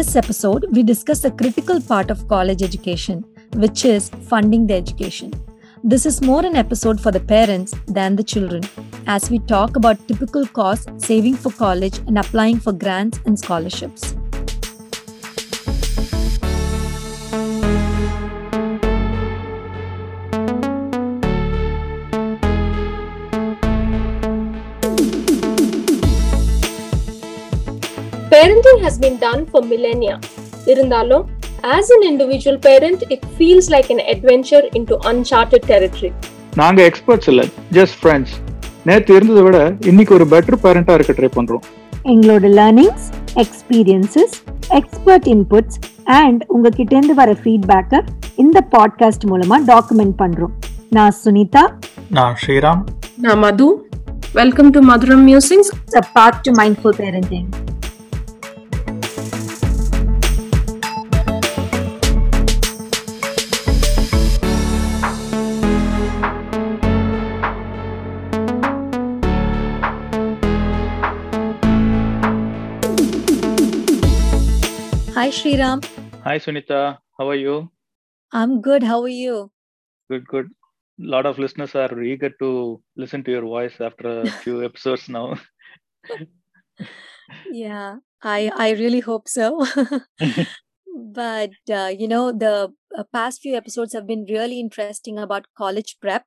this episode, we discuss a critical part of college education, which is funding the education. This is more an episode for the parents than the children, as we talk about typical costs, saving for college, and applying for grants and scholarships. Parenting has been done for millennia. இருந்தாலும் as an individual parent, it feels like an adventure into uncharted territory. நாங்க experts இல்ல just friends நேத்து இருந்ததை விட இன்னைக்கு ஒரு better பேரண்டா இருக்க try பண்றோம். எங்களோட learnings experiences expert inputs and உங்ககிட்டேருந்து வர ஃபீட்பேக்கை இந்த பாட்காஸ்ட் மூலமா டாக்குமெண்ட் பண்றோம். நான் சுனிதா. நான் ஸ்ரீராம். நான் Madhu. Welcome to Madhuram musings a path to mindful parenting. Hi, Sriram. Hi, Sunita. How are you? I'm good. How are you? Good, good. A lot of listeners are eager to listen to your voice after a few episodes now. yeah, I I really hope so. but uh, you know, the uh, past few episodes have been really interesting about college prep.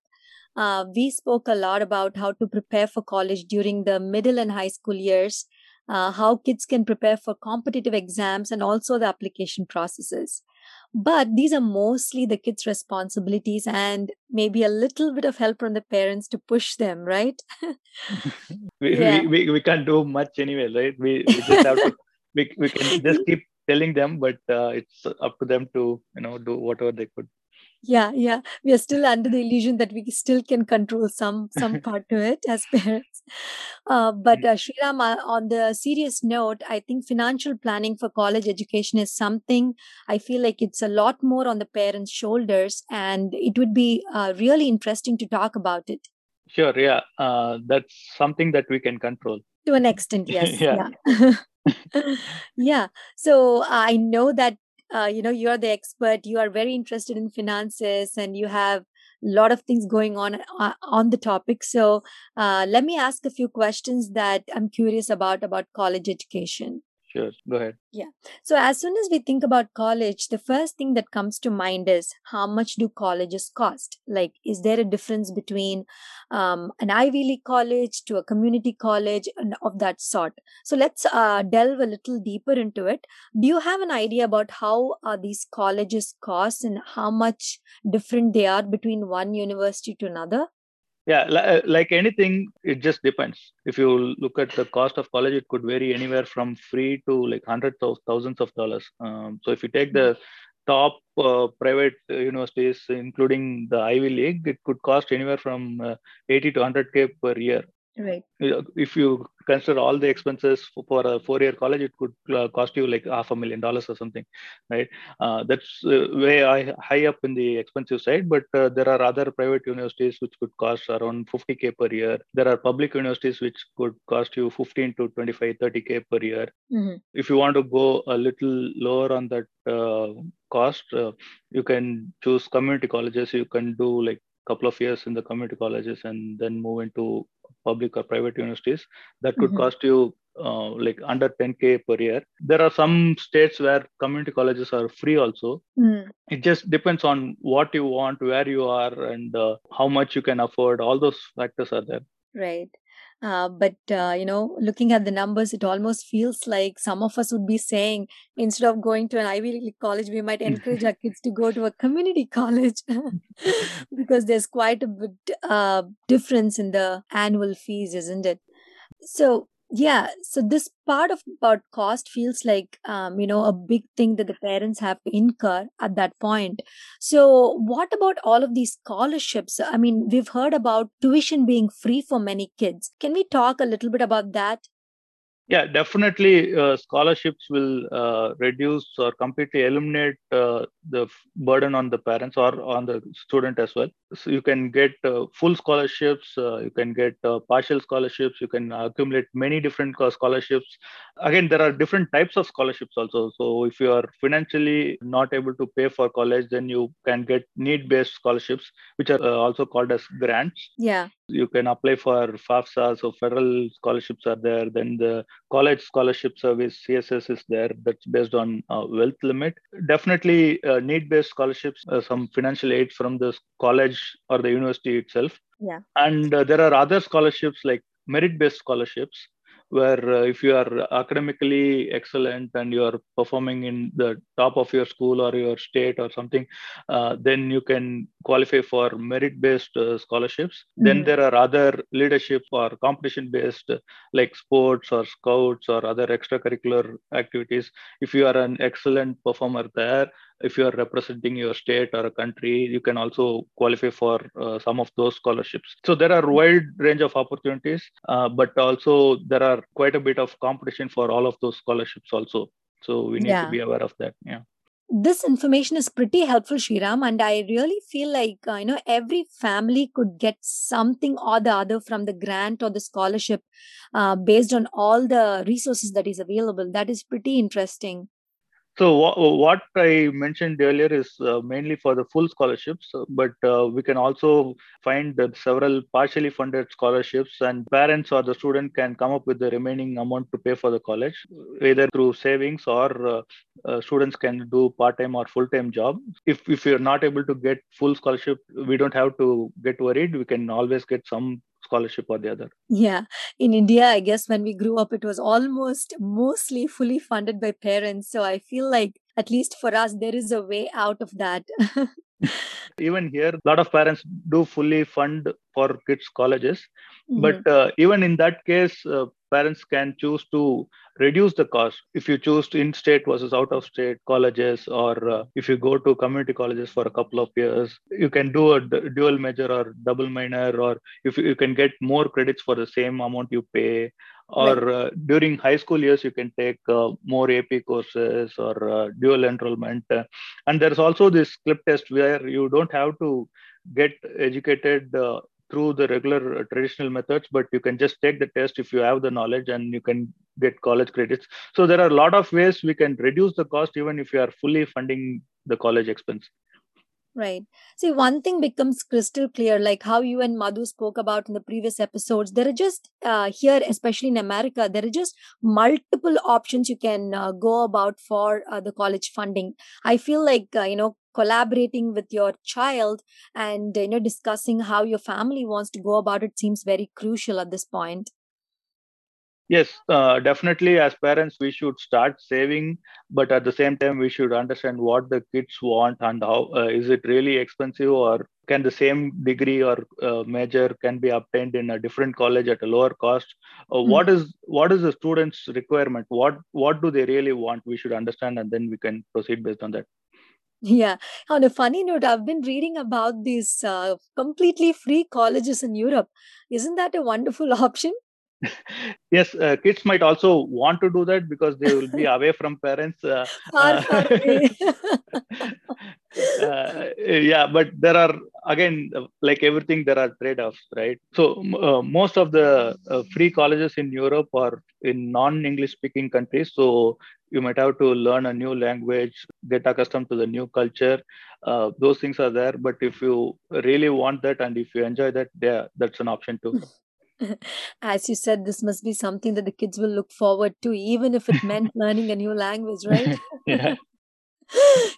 Uh, we spoke a lot about how to prepare for college during the middle and high school years uh, how kids can prepare for competitive exams, and also the application processes. But these are mostly the kids' responsibilities and maybe a little bit of help from the parents to push them, right? we, Yeah. we, we, we can't do much anyway right we, we just have to we, we can just keep telling them but uh, it's up to them to you know do whatever they could yeah yeah. We are still under the illusion that we still can control some some part to it as parents. Uh, but uh, Sriram, uh, on the serious note i think financial planning for college education is something i feel like it's a lot more on the parents shoulders and it would be uh, really interesting to talk about it. Sure yeah. Uh, that's something that we can control. To an extent yes. Yeah. yeah. Yeah. So i know that uh, you know you're the expert you are very interested in finances and you have a lot of things going on uh, on the topic. So uh, let me ask a few questions that i'm curious about about college education sure go ahead Yeah. so as soon as we think about college, the first thing that comes to mind is how much do colleges cost? Like, is there a difference between um, an Ivy League college to a community college and of that sort? So let's uh, delve a little deeper into it. Do you have an idea about how uh, these colleges cost and how much different they are between one university to another? Yeah uh, like anything it just depends. If you look at the cost of college it could vary anywhere from free to like hundreds of thousands of dollars. Um, so if you take the top uh, private uh, universities including the ivy league it could cost anywhere from uh, 80 to 100k per year Right. If you consider all the expenses for, for a four year college it could uh, cost you like half a million dollars or something right uh, that's uh, way high, high up in the expensive side but uh, there are other private universities which could cost around 50k per year there are public universities which could cost you 15 to 25 30k per year Mhm. if you want to go a little lower on that uh, cost uh, you can choose community colleges you can do like a couple of years in the community colleges and then move into public or private universities that could Mhm. cost you uh, like under 10k per year there are some states where community colleges are free also Mm. it just depends on what you want where you are and uh, how much you can afford all those factors are there Right. Uh, but uh, you know, looking at the numbers, it almost feels like some of us would be saying instead of going to an Ivy League college, we might encourage our kids to go to a community college because there's quite a bit uh, difference in the annual fees, isn't it? So yeah, so this part of about cost feels like um, you know a big thing that the parents have to incur at that point. So, what about all of these scholarships? I mean, we've heard about tuition being free for many kids. Can we talk a little bit about that? Yeah definitely uh, scholarships will uh, reduce or completely eliminate uh, the burden on the parents or on the student as well. So you can get uh, full scholarships uh, you can get uh, partial scholarships you can accumulate many different scholarships. Again there are different types of scholarships also. So if you are financially not able to pay for college then you can get need based scholarships which are also called as grants. Yeah you can apply for FAFSA, so federal scholarships are there. Then the college scholarship service CSS is there. That's based on uh, wealth limit. Definitely uh, need-based scholarships, uh, some financial aid from the college or the university itself. Yeah. And uh, there are other scholarships like merit-based scholarships where uh, if you are academically excellent and you are performing in the top of your school or your state or something uh, then you can qualify for merit based uh, scholarships mm-hmm. then there are other leadership or competition based like sports or scouts or other extracurricular activities if you are an excellent performer there if you are representing your state or a country you can also qualify for uh, some of those scholarships. So there are wide range of opportunities uh, but also there are quite a bit of competition for all of those scholarships also. So we need yeah. to be aware of that yeah. This information is pretty helpful Sriram and i really feel like uh, you know every family could get something or the other from the grant or the scholarship uh, based on all the resources that is available. That is pretty interesting so what I mentioned earlier is uh, mainly for the full scholarships, but uh, we can also find several partially funded scholarships, and parents or the student can come up with the remaining amount to pay for the college, either through savings or uh, uh students can do part-time or full-time job. If if you're not able to get full scholarship, we don't have to get worried. We can always get some scholarship or the other. Yeah. In India, I guess when we grew up, it was almost mostly fully funded by parents. So I feel like, at least for us, there is a way out of that. even here a lot of parents do fully fund for kids colleges mm-hmm. but uh, even in that case uh, parents can choose to reduce the cost. If you choose to in-state versus out-of-state colleges or uh, if you go to community colleges for a couple of years you can do a d- dual major or double minor or if you, you can get more credits for the same amount you pay. Or uh, during high school years you can take uh, more ap courses or uh, dual enrollment. And there's also this CLEP test where you don't have to get educated uh, through the regular uh, traditional methods but you can just take the test if you have the knowledge and you can get college credits so there are a lot of ways we can reduce the cost even if you are fully funding the college expense Right. See, one thing becomes crystal clear, like how you and Madhu spoke about in the previous episodes. There are just uh, here, especially in America, there are just multiple options you can uh, go about for uh, the college funding. I feel like uh, you know collaborating with your child and you know discussing how your family wants to go about it seems very crucial at this point. Yes, uh, definitely. As parents, we should start saving, but at the same time, we should understand what the kids want and how uh, is it really expensive, or can the same degree or uh, major can be obtained in a different college at a lower cost? Mm-hmm. What is what is the student's requirement? What what do they really want? We should understand, and then we can proceed based on that. Yeah. On a funny note, I've been reading about these uh, completely free colleges in Europe. Isn't that a wonderful option? yes, uh, kids might also want to do that because they will be away from parents. Uh, uh, uh, yeah, but there are again, like everything, there are trade-offs, right? So uh, most of the uh, free colleges in Europe are in non-English speaking countries. So you might have to learn a new language, get accustomed to the new culture. Uh, those things are there. But if you really want that and if you enjoy that, yeah, that's an option too. As you said, this must be something that the kids will look forward to, even if it meant learning a new language, right? yeah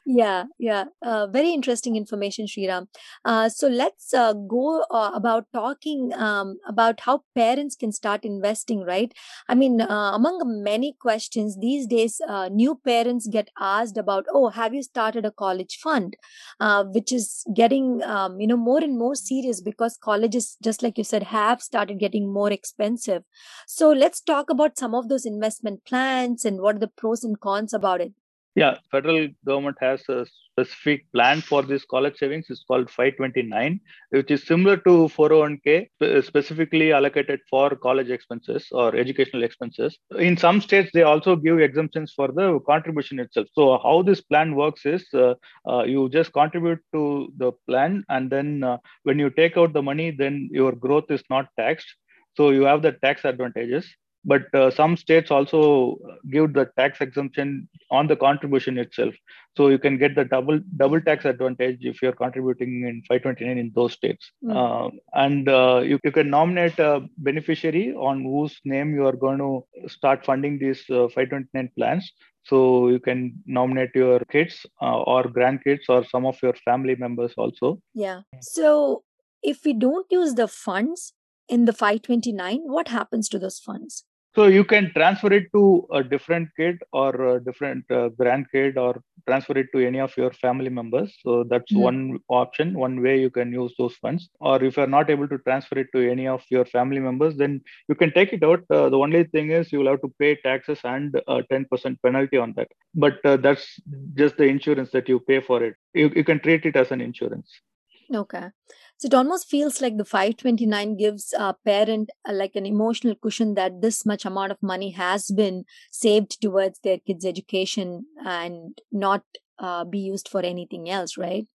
yeah, yeah. Uh, very interesting information, Sriram. Uh, so let's uh, go uh, about talking um, about how parents can start investing, right? I mean, uh, among many questions these days, uh, new parents get asked about, oh, have you started a college fund? which is getting, um, you know, more and more serious because colleges, just like you said, have started getting more expensive. So let's talk about some of those investment plans and what are the pros and cons about it. Yeah, federal government has a specific plan for this college savings. It's called 529, which is similar to 401k, specifically allocated for college expenses or educational expenses. In some states, they also give exemptions for the contribution itself. So how this plan works is uh, uh, you just contribute to the plan, and then uh, when you take out the money, then your growth is not taxed. So you have the tax advantages but uh, some states also give the tax exemption on the contribution itself. So you can get the double double tax advantage if you're contributing in 529 in those states. Mm. uh, and uh, you, you can nominate a beneficiary on whose name you are going to start funding these uh, 529 plans. So you can nominate your kids uh, or grandkids or some of your family members also. Yeah. So if we don't use the funds in the 529 what happens to those funds so you can transfer it to a different kid or a different uh, grandkid or transfer it to any of your family members. So that's mm-hmm. one option one way you can use those funds. Or if you're not able to transfer it to any of your family members then you can take it out. Uh, the only thing is you will have to pay taxes and a 10% penalty on that. But uh, that's just the insurance that you pay for it. You, you can treat it as an insurance. Okay so it almost feels like the 529 gives a parent a, like an emotional cushion that this much amount of money has been saved towards their kids' education and not uh, be used for anything else, right?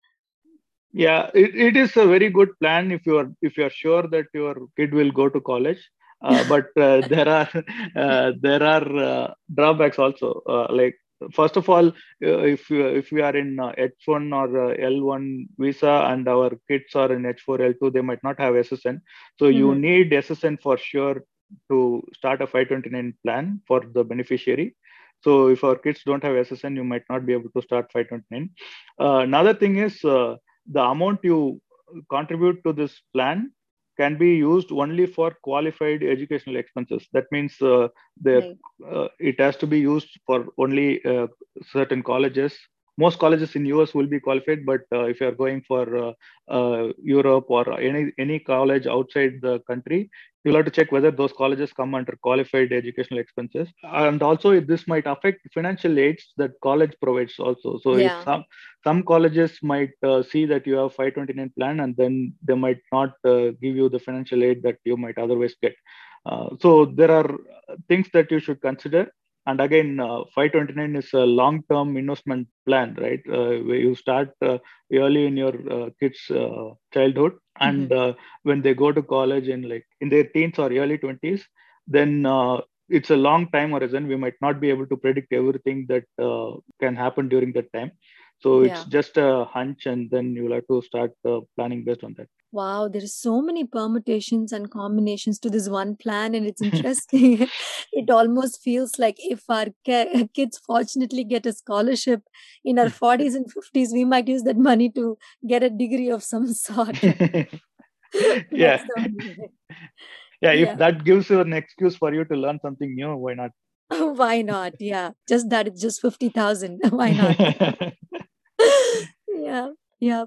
Yeah, it, it is a very good plan if you are if you are sure that your kid will go to college. Uh, but uh, there are uh, there are uh, drawbacks also uh, like first of all, uh, if if we are in H1 uh, or uh, L1 visa and our kids are in H4 L2, they might not have SSN. So mm-hmm. you need SSN for sure to start a 529 plan for the beneficiary. So if our kids don't have SSN, you might not be able to start 529. Uh, another thing is uh, the amount you contribute to this plan can be used only for qualified educational expenses. That means uh, the, right. uh, it has to be used for only uh, certain colleges. Most colleges in US will be qualified, but uh, if you are going for uh, uh, Europe or any any college outside the country, you'll have to check whether those colleges come under qualified educational expenses. And also this might affect financial aids that college provides also. So yeah. some some colleges might uh, see that you have 529 plan and then they might not uh, give you the financial aid that you might otherwise get. Uh, so there are things that you should consider and again uh, 529 is a long term investment plan right? Uh, where you start uh, early in your uh, kids uh, childhood. And mm-hmm. Uh, when they go to college in like in their teens or early 20s then it's a long time horizon. We might not be able to predict everything that can happen during that time. So yeah. it's just a hunch and then you'll have to start planning based on that Wow, there are so many permutations and combinations to this one plan, and it's interesting. it almost feels like if our kids fortunately get a scholarship in our 40s and 50s, we might use that money to get a degree of some sort. yeah. yeah, if yeah. that gives you an excuse for you to learn something new, why not? why not? Yeah, just that it's just 50,000. why not? yeah, yeah.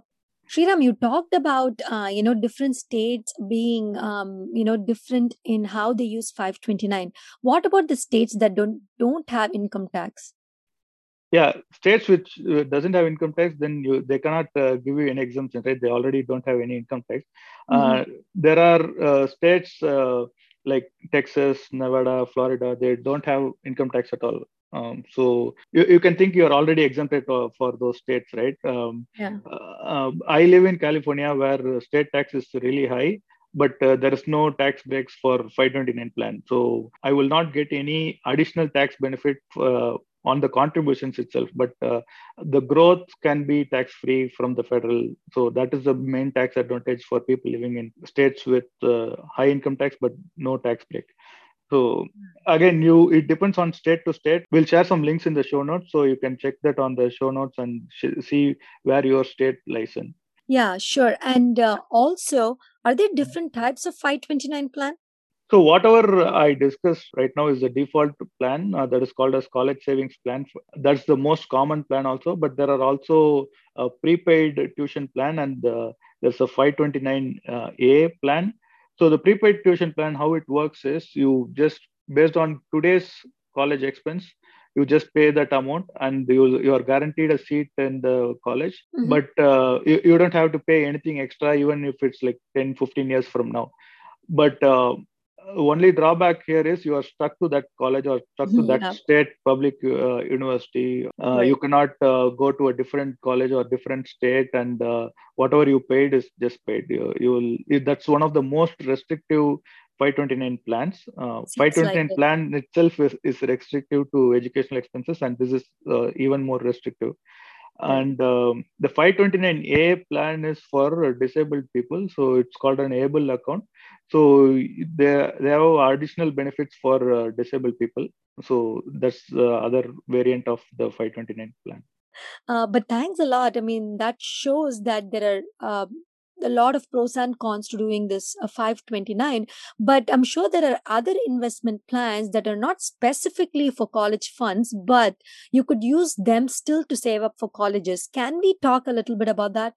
Sriram, you talked about uh, you know different states being um, you know different in how they use 529. What about the states that don't don't have income tax? Yeah, states which uh, doesn't have income tax, then you they cannot uh, give you any exemption, right? They already don't have any income tax. Uh, mm-hmm. there are uh, states uh, like Texas, Nevada, Florida. They don't have income tax at all. Um, so you, you can think you're already exempted for, for those states, right? Um, yeah. Uh, I live in California where state tax is really high, but uh, there is no tax breaks for 529 plan. So I will not get any additional tax benefit uh, on the contributions itself, but uh, the growth can be tax free from the federal. So that is the main tax advantage for people living in states with uh, high income tax but no tax break. So again, you it depends on state to state. We'll share some links in the show notes, so you can check that on the show notes and sh- see where your state lies in. Yeah, sure. And uh, also, are there different types of 529 plan? So whatever I discussed right now is the default plan uh, that is called as college savings plan. That's the most common plan also, but there are also a prepaid tuition plan and uh, there's a 529A uh, plan so the prepaid tuition plan, how it works is you just based on today's college expense, you just pay that amount and you you are guaranteed a seat in the college Mhm. but uh, you, you don't have to pay anything extra even if it's like 10 15 years from now but uh, only drawback here is you are stuck to that college or stuck to that Yeah. state public uh, university uh, Right. you cannot uh, go to a different college or different state and uh, whatever you paid is just paid you, you will that's one of the most restrictive 529 plans uh, Seems like 529 it. plan itself is, is restrictive to educational expenses and this is uh, even more restrictive. And um, the 529a plan is for disabled people so it's called an able account. So there, they have additional benefits for uh, disabled people. So that's the other variant of the 529 plan. Uh, but thanks a lot. I mean, that shows that there are uh, a lot of pros and cons to doing this uh, 529. But I'm sure there are other investment plans that are not specifically for college funds, but you could use them still to save up for colleges. Can we talk a little bit about that?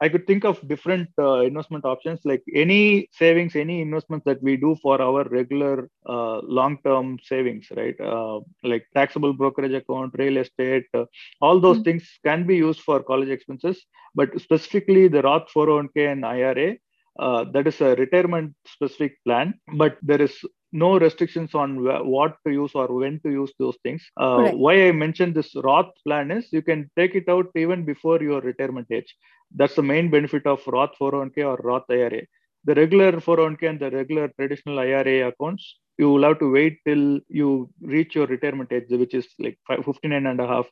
I could think of different uh, investment options, like any savings, any investments that we do for our regular uh, long-term savings, right? Uh, like taxable brokerage account, real estate, uh, all those Mm. things can be used for college expenses. But specifically, the Roth 401k and IRA, uh, that is a retirement-specific plan, but there is no restrictions on what to use or when to use those things. Uh, Correct. why I mentioned this Roth plan is you can take it out even before your retirement age that's the main benefit of Roth 401k or Roth IRA. The regular 401k and the regular traditional IRA accounts, you will have to wait till you reach your retirement age, which is like fi- 59 and a half.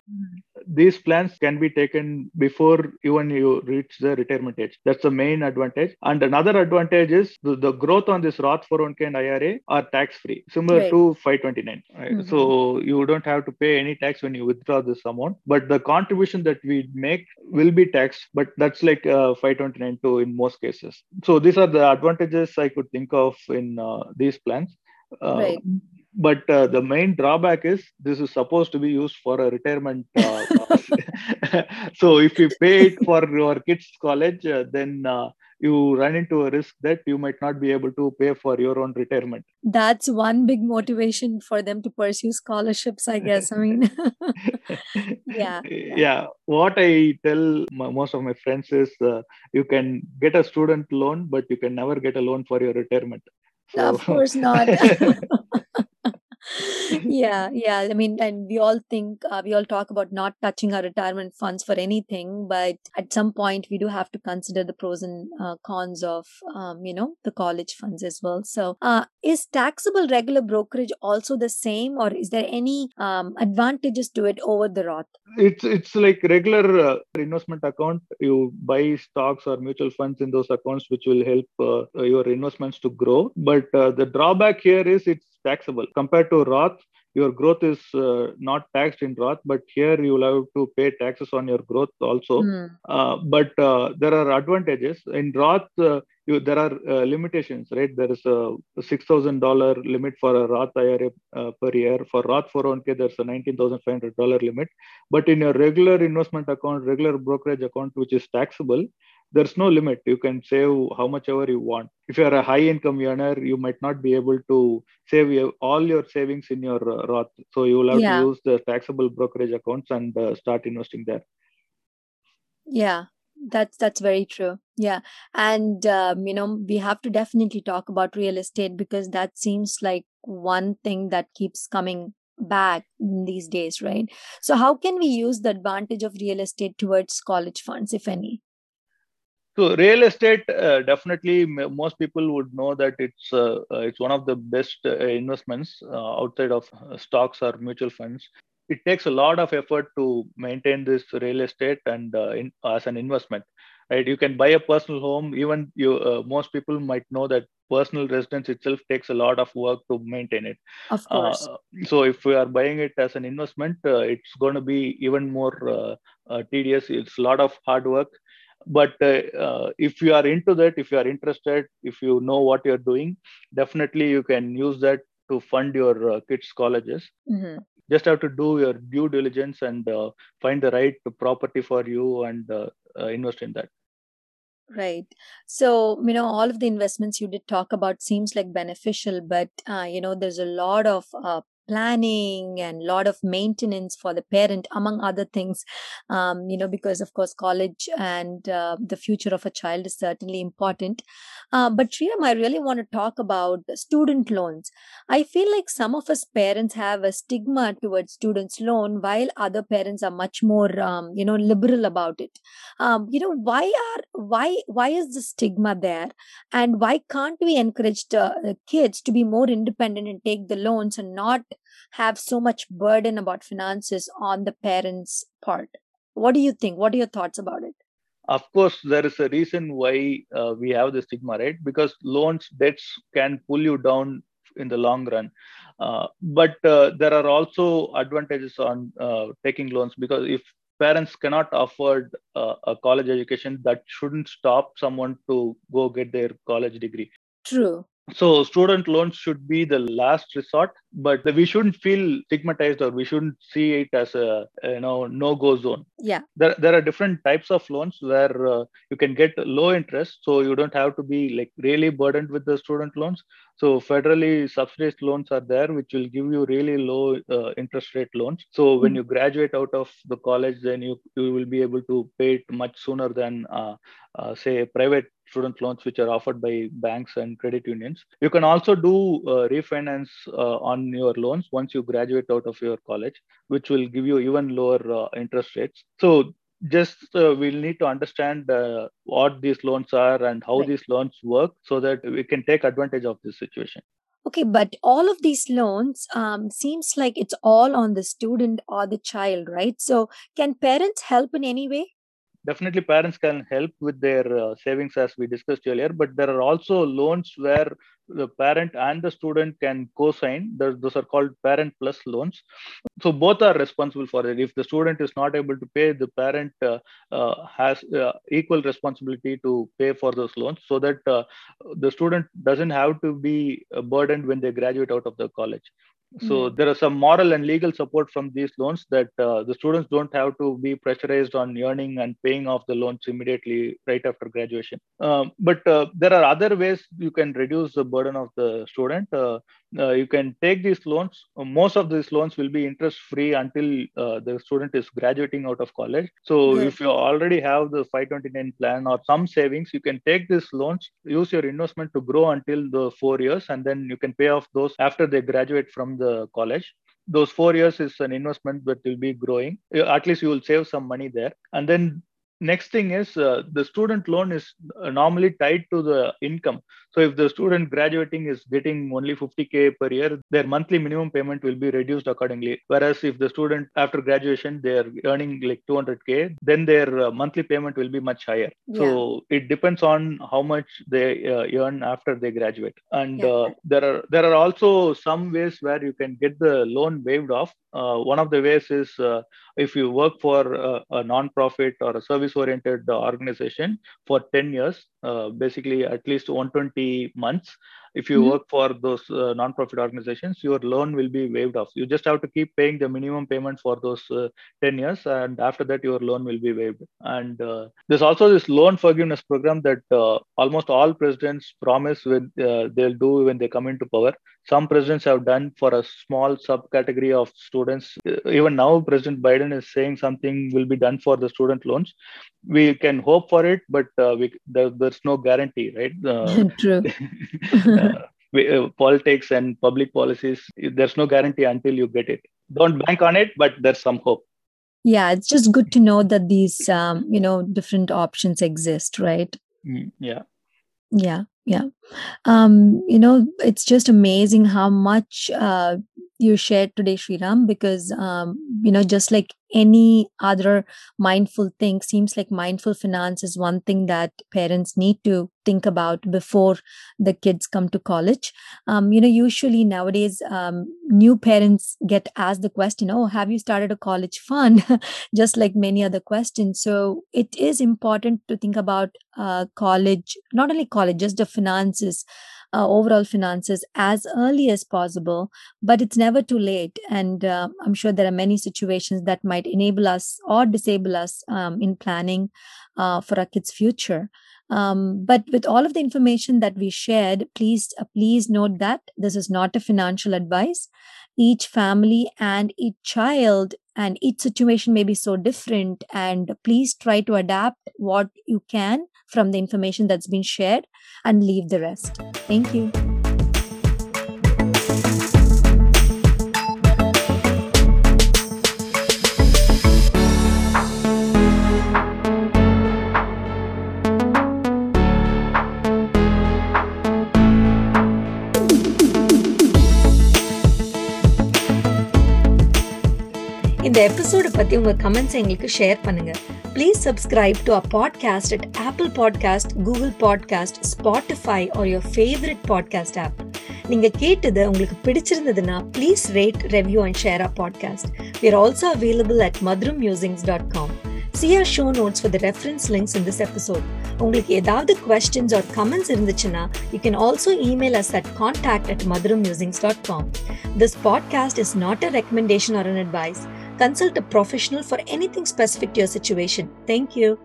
These plans can be taken before even you reach the retirement age. That's the main advantage. And another advantage is the, the growth on this Roth 401k and IRA are tax free, similar Right. to 529. right? Mhm. So you don't have to pay any tax when you withdraw this amount, but the contribution that we make will be taxed, but that's like uh, 529 too in most cases. So these are the advantages I could think of in uh, these plans. Uh, Right. But uh, the main drawback is this is supposed to be used for a retirement. Uh, so if you pay it for your kids' college, uh, then uh, you run into a risk that you might not be able to pay for your own retirement. That's one big motivation for them to pursue scholarships, I guess. I mean, yeah, yeah. yeah what i tell m- most of my friends is uh, you can get a student loan but you can never get a loan for your retirement Of course not. yeah, yeah. I mean, and we all think, uh, we all talk about not touching our retirement funds for anything, but at some point we do have to consider the pros and uh, cons of, um, you know, the college funds as well. So, uh, is taxable regular brokerage also the same, or is there any um, advantages to it over the Roth? it's it's like regular uh, investment account you buy stocks or mutual funds in those accounts which will help uh, your investments to grow but uh, the drawback here is it's taxable. Compared to roth your growth is uh, not taxed in roth but here you will have to pay taxes on your growth also. Hmm. uh, but uh, there are advantages. In roth uh, you, there are uh, limitations right? There is a $6000 limit for a roth ira uh, per year. For roth 401k there's a $19500 limit. But in your regular investment account regular brokerage account which is taxable there's no limit you can save how much ever you want if you're a high income earner you might not be able to save all your savings in your uh, roth so you will have Yeah. to use the taxable brokerage accounts and uh, start investing there Yeah, that's that's very true. Yeah, and um, you know we have to definitely talk about real estate because that seems like one thing that keeps coming back in these days, right? So how can we use the advantage of real estate towards college funds, if any? So real estate, uh, definitely, m- most people would know that it's uh, uh, it's one of the best uh, investments uh, outside of uh, stocks or mutual funds. It takes a lot of effort to maintain this real estate and uh, in, as an investment, right? You can buy a personal home. Even you, uh, most people might know that personal residence itself takes a lot of work to maintain it. Of Uh, course. so if we are buying it as an investment, uh, it's going to be even more tedious. It's a lot of hard work. But uh, uh, if you are into that, if you are interested, if you know what you're doing, definitely you can use that to fund your uh, kids' colleges. hmm Just have to do your due diligence and uh, find the right property for you and uh, uh, invest in that. Right. So, you know, all of the investments you did talk about seems like beneficial, but uh, you know, there's a lot of uh, planning and lot of maintenance for the parent among other things um, you know because of course college and uh, the future of a child is certainly important uh, but Sriram, I really want to talk about student loans. I feel like some of us parents have a stigma towards students' loan, while other parents are much more, um, you know, liberal about it. Um, you know, why are why why is the stigma there, and why can't we encourage the kids to be more independent and take the loans and not have so much burden about finances on the parents' part? What do you think? What are your thoughts about it? of course there is a reason why uh, we have the stigma right because loans debts can pull you down in the long run uh, but uh, there are also advantages on uh, taking loans because if parents cannot afford uh, a college education that shouldn't stop someone to go get their college degree true so student loans should be the last resort but we shouldn't feel stigmatized or we shouldn't see it as a you know no go zone. Yeah. There, there are different types of loans where uh, you can get low interest so you don't have to be like really burdened with the student loans. So federally subsidized loans are there which will give you really low uh, interest rate loans. So when mm-hmm. you graduate out of the college then you, you will be able to pay it much sooner than uh, uh say private student loans which are offered by banks and credit unions. You can also do uh, refinance uh, on your loans once you graduate out of your college, which will give you even lower uh, interest rates. So just uh, we'll need to understand uh, what these loans are and how right. these loans work so that we can take advantage of this situation. Okay, but all of these loans um, seems like it's all on the student or the child, right? So, can parents help in any way? Definitely parents can help with their uh, savings as we discussed earlier but there are also loans where the parent and the student can co-sign. Those are called parent plus loans. So both are responsible for it. If the student is not able to pay the parent uh, uh, has uh, equal responsibility to pay for those loans so that uh, the student doesn't have to be burdened when they graduate out of the college so mm. there are some moral and legal support from these loans that uh, the students don't have to be pressurized on earning and paying off the loans immediately right after graduation. Um, but uh, there are other ways you can reduce the burden of the student. Uh, uh, you can take these loans. Most of these loans will be interest free until uh, the student is graduating out of college. So yes. if you already have the 529 plan or some savings, you can take these loans, use your investment to grow until the four years, and then you can pay off those after they graduate from the college those four years is an investment that will be growing at least you will save some money there and then next thing is uh, the student loan is uh, normally tied to the income. So if the student graduating is getting only 50k per year their monthly minimum payment will be reduced accordingly. Whereas if the student after graduation they are earning like 200k then their uh, monthly payment will be much higher. Yeah. so it depends on how much they uh, earn after they graduate. And yeah. Uh, there are there are also some ways where you can get the loan waived off Uh, one of the ways is uh, if you work for a, a non-profit or a service-oriented organization for 10 years, uh, basically at least 120 months, if you mm-hmm. work for those uh, non-profit organizations your loan will be waived off. You just have to keep paying the minimum payment for those uh, 10 years and after that your loan will be waived. And uh, there's also this loan forgiveness program that uh, almost all presidents promise when uh, they'll do when they come into power. Some presidents have done for a small subcategory of students. Even now president biden is saying something will be done for the student loans. We can hope for it but uh, we, there, there's no guarantee right? True uh, politics and public policies there's no guarantee until you get it. Don't bank on it but there's some hope. Yeah it's just good to know that these um, you know different options exist right? Mm, yeah. Yeah yeah. Um you know it's just amazing how much uh you shared today Sriram because um you know just like any other mindful thing seems like mindful finance is one thing that parents need to think about before the kids come to college. Um, you know usually nowadays um, new parents get asked the question oh have you started a college fund? Just like many other questions. So it is important to think about uh, college not only college just the finances uh, overall finances as early as possible, but it's never too late. And uh, I'm sure there are many situations that might enable us or disable us um, in planning uh, for our kids' future. Um, but with all of the information that we shared, please uh, please note that this is not a financial advice. each family and each child and each situation may be so different and please try to adapt what you can from the information that's been shared and leave the rest. Thank you இந்த episode பற்றி உங்கள் comments எங்களுக்கு share பண்ணுங்கள் please subscribe to a podcast at Apple podcast Google podcast Spotify or your favourite podcast app நீங்கள் கேட்டது உங்களுக்கு பிடிச்சிருந்ததுன்னா please rate review and share a podcast we are also available at Madhuram musings dot com see our show notes for the reference links in this episode உங்களுக்கு ஏதாவது questions or comments இருந்துச்சுன்னா you can also email us at contact at Madhuram musings dot com this podcast is not a recommendation or an advice Consult a professional for anything specific to your situation. Thank you.